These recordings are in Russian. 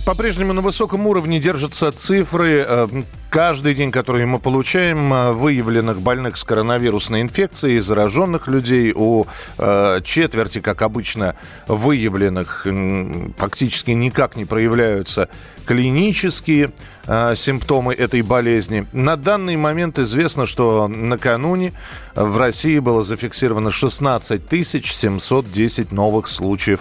По-прежнему на высоком уровне держатся цифры. э, Каждый день, который мы получаем, э, выявленных больных с коронавирусной инфекцией, зараженных людей, у э, четверти, как обычно, выявленных фактически никак не проявляются клинические симптомы этой болезни. На данный момент известно, что накануне в России было зафиксировано 16 710 новых случаев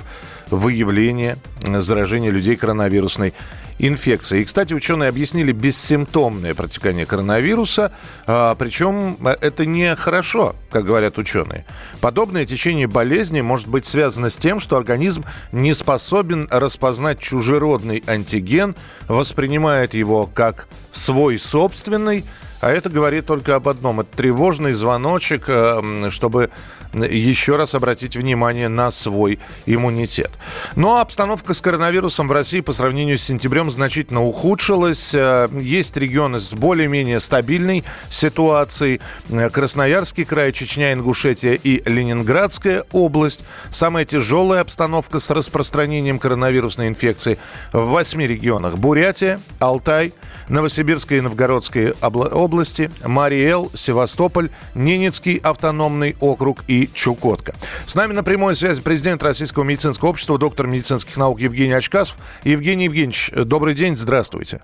выявления э, заражения людей коронавирусной инфекцией. И, кстати, ученые объяснили бессимптомное протекание коронавируса, а, причем э, это не хорошо, как говорят ученые. Подобное течение болезни может быть связано с тем, что организм не способен распознать чужеродный антиген, воспринимает его как свой собственный, а это говорит только об одном. Это тревожный звоночек, э, чтобы еще раз обратить внимание на свой иммунитет. Но обстановка с коронавирусом в России по сравнению с сентябрем значительно ухудшилась. Э, Есть регионы с более-менее стабильной ситуацией. Э, Красноярский край, Чечня, Ингушетия и Ленинградская область. Самая тяжелая обстановка с распространением коронавирусной инфекции в восьми регионах. Бурятия, Алтай, Новосибирская и Новгородская обла- области, Мариэл, Севастополь, Ненецкий автономный округ и Чукотка. С нами на прямой связи президент Российского медицинского общества, доктор медицинских наук Евгений Очкасов. Евгений Евгеньевич, добрый день, здравствуйте.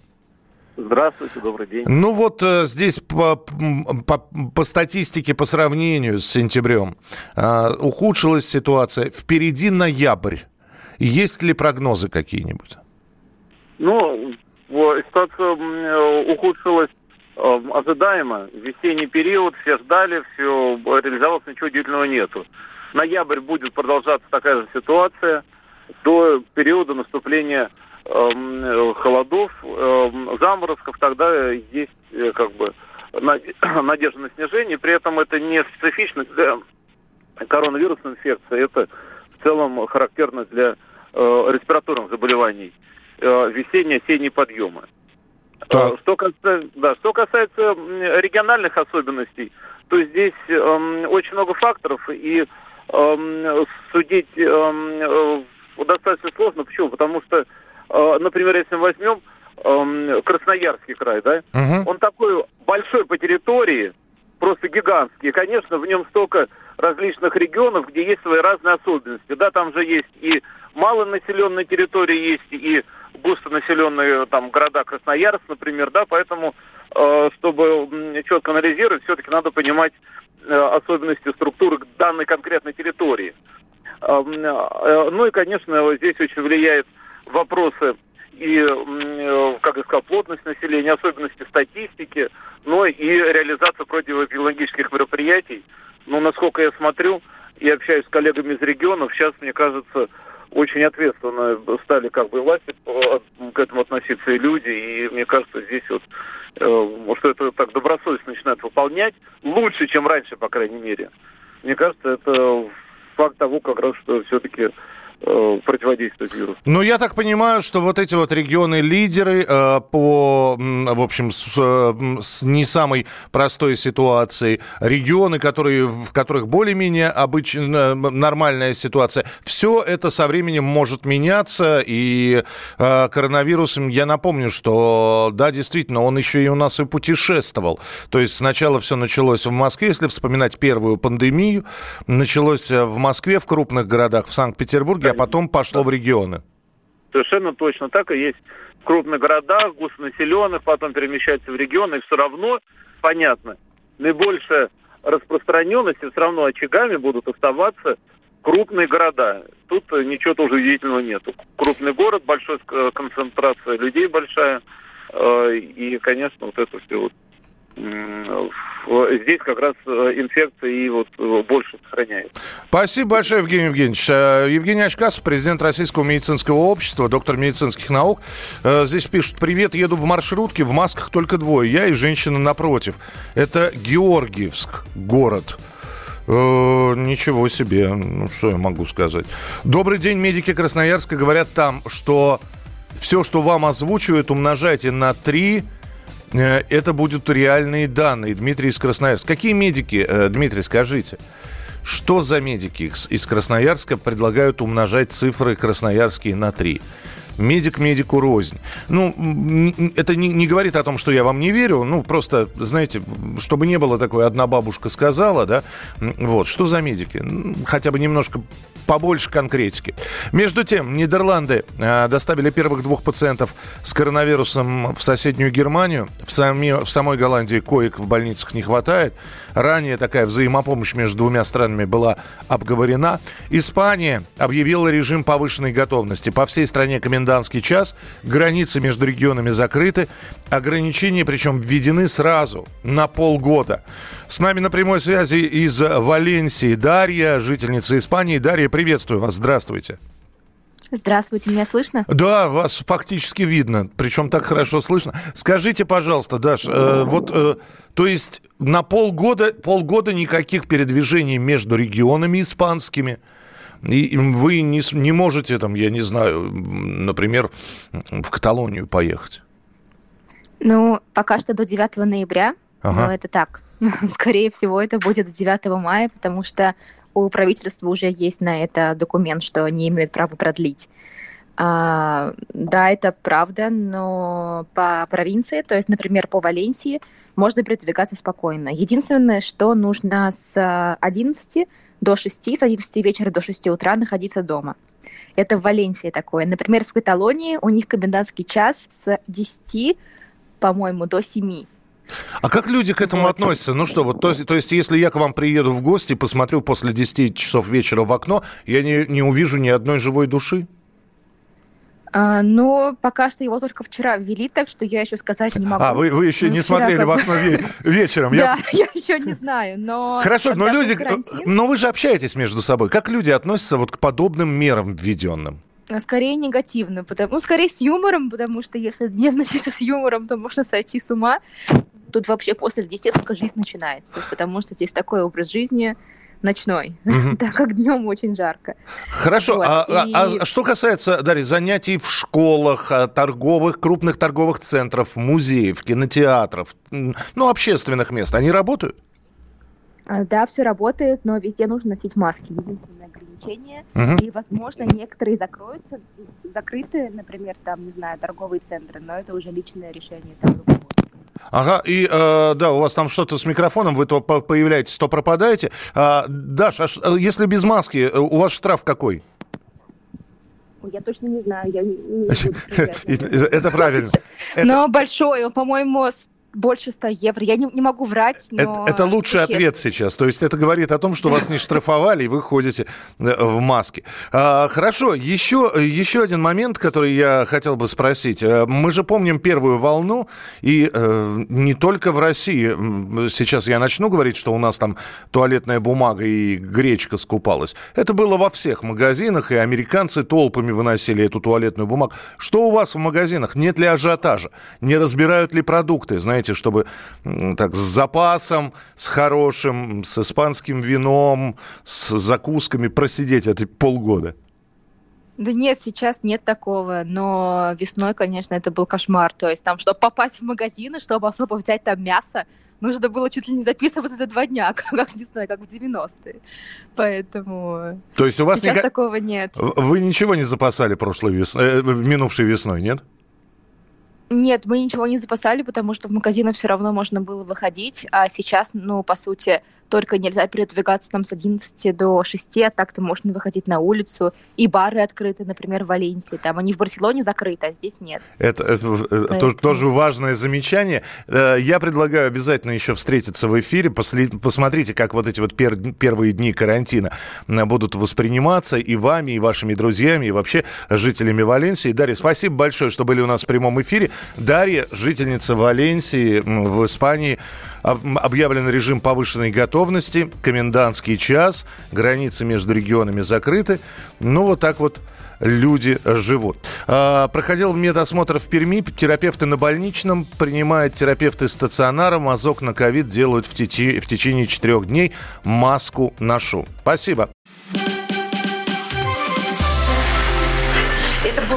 Здравствуйте, добрый день. Ну вот э, здесь по, по, по статистике, по сравнению с сентябрем, э, ухудшилась ситуация. Впереди ноябрь. Есть ли прогнозы какие-нибудь? Ну, ситуация м, э, ухудшилась э, ожидаемо. Весенний период, все ждали, все реализовалось, ничего удивительного нету. Ноябрь будет продолжаться такая же ситуация до периода наступления эм, э, холодов, эм, заморозков, тогда есть э, как бы над- надежда на снижение. При этом это не специфично для коронавирусной инфекции, это в целом характерно для э, респираторных заболеваний э, весенне-осенние подъемы. Так. Э, Что касается, да, что касается региональных особенностей, то здесь эм, очень много факторов, и эм, судить эм, э, достаточно сложно. Почему? Потому что, э, например, если мы возьмем эм, Красноярский край, да, Мгм. он такой большой по территории, просто гигантский. И, конечно, в нем столько различных регионов, где есть свои разные особенности. Да, там же есть и малонаселенные территории, есть и густонаселенные там города Красноярск, например, да, поэтому, э, чтобы четко анализировать, все-таки надо понимать э, особенности структуры данной конкретной территории. Эм, э, Ну и, конечно, здесь очень влияет вопросы и, э, как я сказал, плотность населения, особенности статистики, но и реализация противоэпидемиологических мероприятий. Но, насколько я смотрю и общаюсь с коллегами из регионов, сейчас, мне кажется, очень ответственно стали как бы власти э, к этому относиться и люди, и мне кажется, здесь вот, э, что это так добросовестно начинают выполнять, лучше, чем раньше, по крайней мере. Мне кажется, это факт того, как раз, что все-таки э, противодействует вирусу. Ну, я так понимаю, что вот эти вот регионы-лидеры э, по, в общем, с, э, с не самой простой ситуацией, регионы, которые, в которых более-менее обычно нормальная ситуация, все это со временем может меняться, и э, коронавирусом, я напомню, что, да, действительно, он еще и у нас и путешествовал. То есть сначала все началось в Москве, если вспоминать первую пандемию, началось э, в Москве, в крупных городах, в Санкт-Петербурге, а потом пошло в регионы. Совершенно точно так и есть в крупных городах, густонаселенных, потом перемещается в регионы, и все равно, понятно, наибольшая распространенность, и все равно очагами будут оставаться крупные города. Тут э, ничего тоже удивительного нету. Крупный город, большая ск- концентрация людей большая, э, и, конечно, вот это все вот здесь как раз э, инфекция и вот э, больше сохраняется. Спасибо большое, Евгений Евгеньевич. Э, Евгений Очкасов, президент Российского медицинского общества, доктор медицинских наук. Здесь пишут, привет, еду в маршрутке, в масках только двое, я и женщина напротив. Это Георгиевск, город. Э, ничего себе, ну что я могу сказать. Добрый день, медики Красноярска говорят там, что все, что вам озвучивают, умножайте на 3, э, это будут реальные данные. Дмитрий из Красноярска. Какие медики, э, Дмитрий, скажите? Что за медики из Красноярска предлагают умножать цифры красноярские на 3? медик медику рознь. Ну, это не, не говорит о том, что я вам не верю. Ну, просто, знаете, чтобы не было такой, одна бабушка сказала, да, вот, что за медики? Хотя бы немножко побольше конкретики. Между тем, Нидерланды э, доставили первых двух пациентов с коронавирусом в соседнюю Германию. В, сами, в самой Голландии коек в больницах не хватает. Ранее такая взаимопомощь между двумя странами была обговорена. Испания объявила режим повышенной готовности. По всей стране комендантский час. Границы между регионами закрыты. Ограничения, причем, введены сразу, на полгода. С нами на прямой связи из Валенсии Дарья, жительница Испании. Дарья, приветствую вас. Здравствуйте. Здравствуйте, меня слышно? Да, вас фактически видно, причем так хорошо слышно. Скажите, пожалуйста, Даш, э, вот, э, то есть на полгода, полгода никаких передвижений между регионами испанскими, и вы не, не можете, там, я не знаю, например, в Каталонию поехать? Ну, пока что до 9 ноября, ага. но это так. Скорее всего, это будет 9 мая, потому что у правительства уже есть на это документ, что они имеют право продлить. А, да, это правда, но по провинции, то есть, например, по Валенсии, можно передвигаться спокойно. Единственное, что нужно с 11 до 6, с 11 вечера до 6 утра находиться дома. Это в Валенсии такое. Например, в Каталонии у них комендантский час с 10, по-моему, до 7. А как люди к этому вот. относятся? Ну что, вот то, то есть, если я к вам приеду в гости, посмотрю после 10 часов вечера в окно, я не, не увижу ни одной живой души? А, но пока что его только вчера ввели, так что я еще сказать не могу. А, вы, вы еще ну, не смотрели в окно вечером? Да, я еще не знаю, но... Хорошо, но люди... Но вы же общаетесь между собой. Как люди относятся вот к подобным мерам введенным? А скорее негативно, потому, ну, скорее с юмором, потому что если не относиться с юмором, то можно сойти с ума тут вообще после 10 только жизнь начинается, потому что здесь такой образ жизни ночной, mm так как днем очень жарко. Хорошо, вот. а, а, И... а что касается, Дарья, занятий в школах, а, торговых, крупных торговых центров, музеев, кинотеатров, ну, общественных мест, они работают? Да, все работает, но везде нужно носить маски. Единственное ограничение. uh И, возможно, некоторые закроются, закрыты, например, там, не знаю, торговые центры, но это уже личное решение там. Ага, и э, да, у вас там что-то с микрофоном, вы то появляетесь, то пропадаете. А, Даша, а э, если без маски, э, у вас штраф какой? Я точно не знаю, я не, не Это правильно. Но большой, по-моему, больше 100 евро. Я не, не могу врать, но... Это, это лучший честно. ответ сейчас. То есть это говорит о том, что вас не штрафовали, и вы ходите э, в маске. А, хорошо, еще, еще один момент, который я хотел бы спросить. Э, мы же помним первую волну, и э, не только в России. Сейчас я начну говорить, что у нас там туалетная бумага и гречка скупалась. Это было во всех магазинах, и американцы толпами выносили эту туалетную бумагу. Что у вас в магазинах? Нет ли ажиотажа? Не разбирают ли продукты? Знаете, знаете, чтобы так с запасом, с хорошим, с испанским вином, с закусками просидеть эти полгода? Да нет, сейчас нет такого, но весной, конечно, это был кошмар. То есть там, чтобы попасть в магазины, чтобы особо взять там мясо, нужно было чуть ли не записываться за два дня, как, не знаю, как в 90-е. Поэтому То есть у вас сейчас никак... такого нет. Вы ничего не запасали прошлой весной, э, минувшей весной, нет? Нет, мы ничего не запасали, потому что в магазины все равно можно было выходить, а сейчас, ну, по сути, только нельзя передвигаться там с 11 до 6, а так-то можно выходить на улицу. И бары открыты, например, в Валенсии. Там они в Барселоне закрыты, а здесь нет. Это, это, это тоже, тоже важное замечание. Э, я предлагаю обязательно еще встретиться в эфире. Посмотрите, как вот эти вот пер, первые дни карантина э, будут восприниматься и вами, и вашими друзьями, и вообще жителями Валенсии. Дарья, спасибо большое, что были у нас в прямом эфире. Дарья, жительница Валенсии в Испании, объявлен режим повышенной готовности, комендантский час, границы между регионами закрыты. Ну, вот так вот люди живут. А, проходил медосмотр в Перми. Терапевты на больничном принимают терапевты стационара. Мазок на ковид делают в, тети, в течение четырех дней. Маску ношу. Спасибо.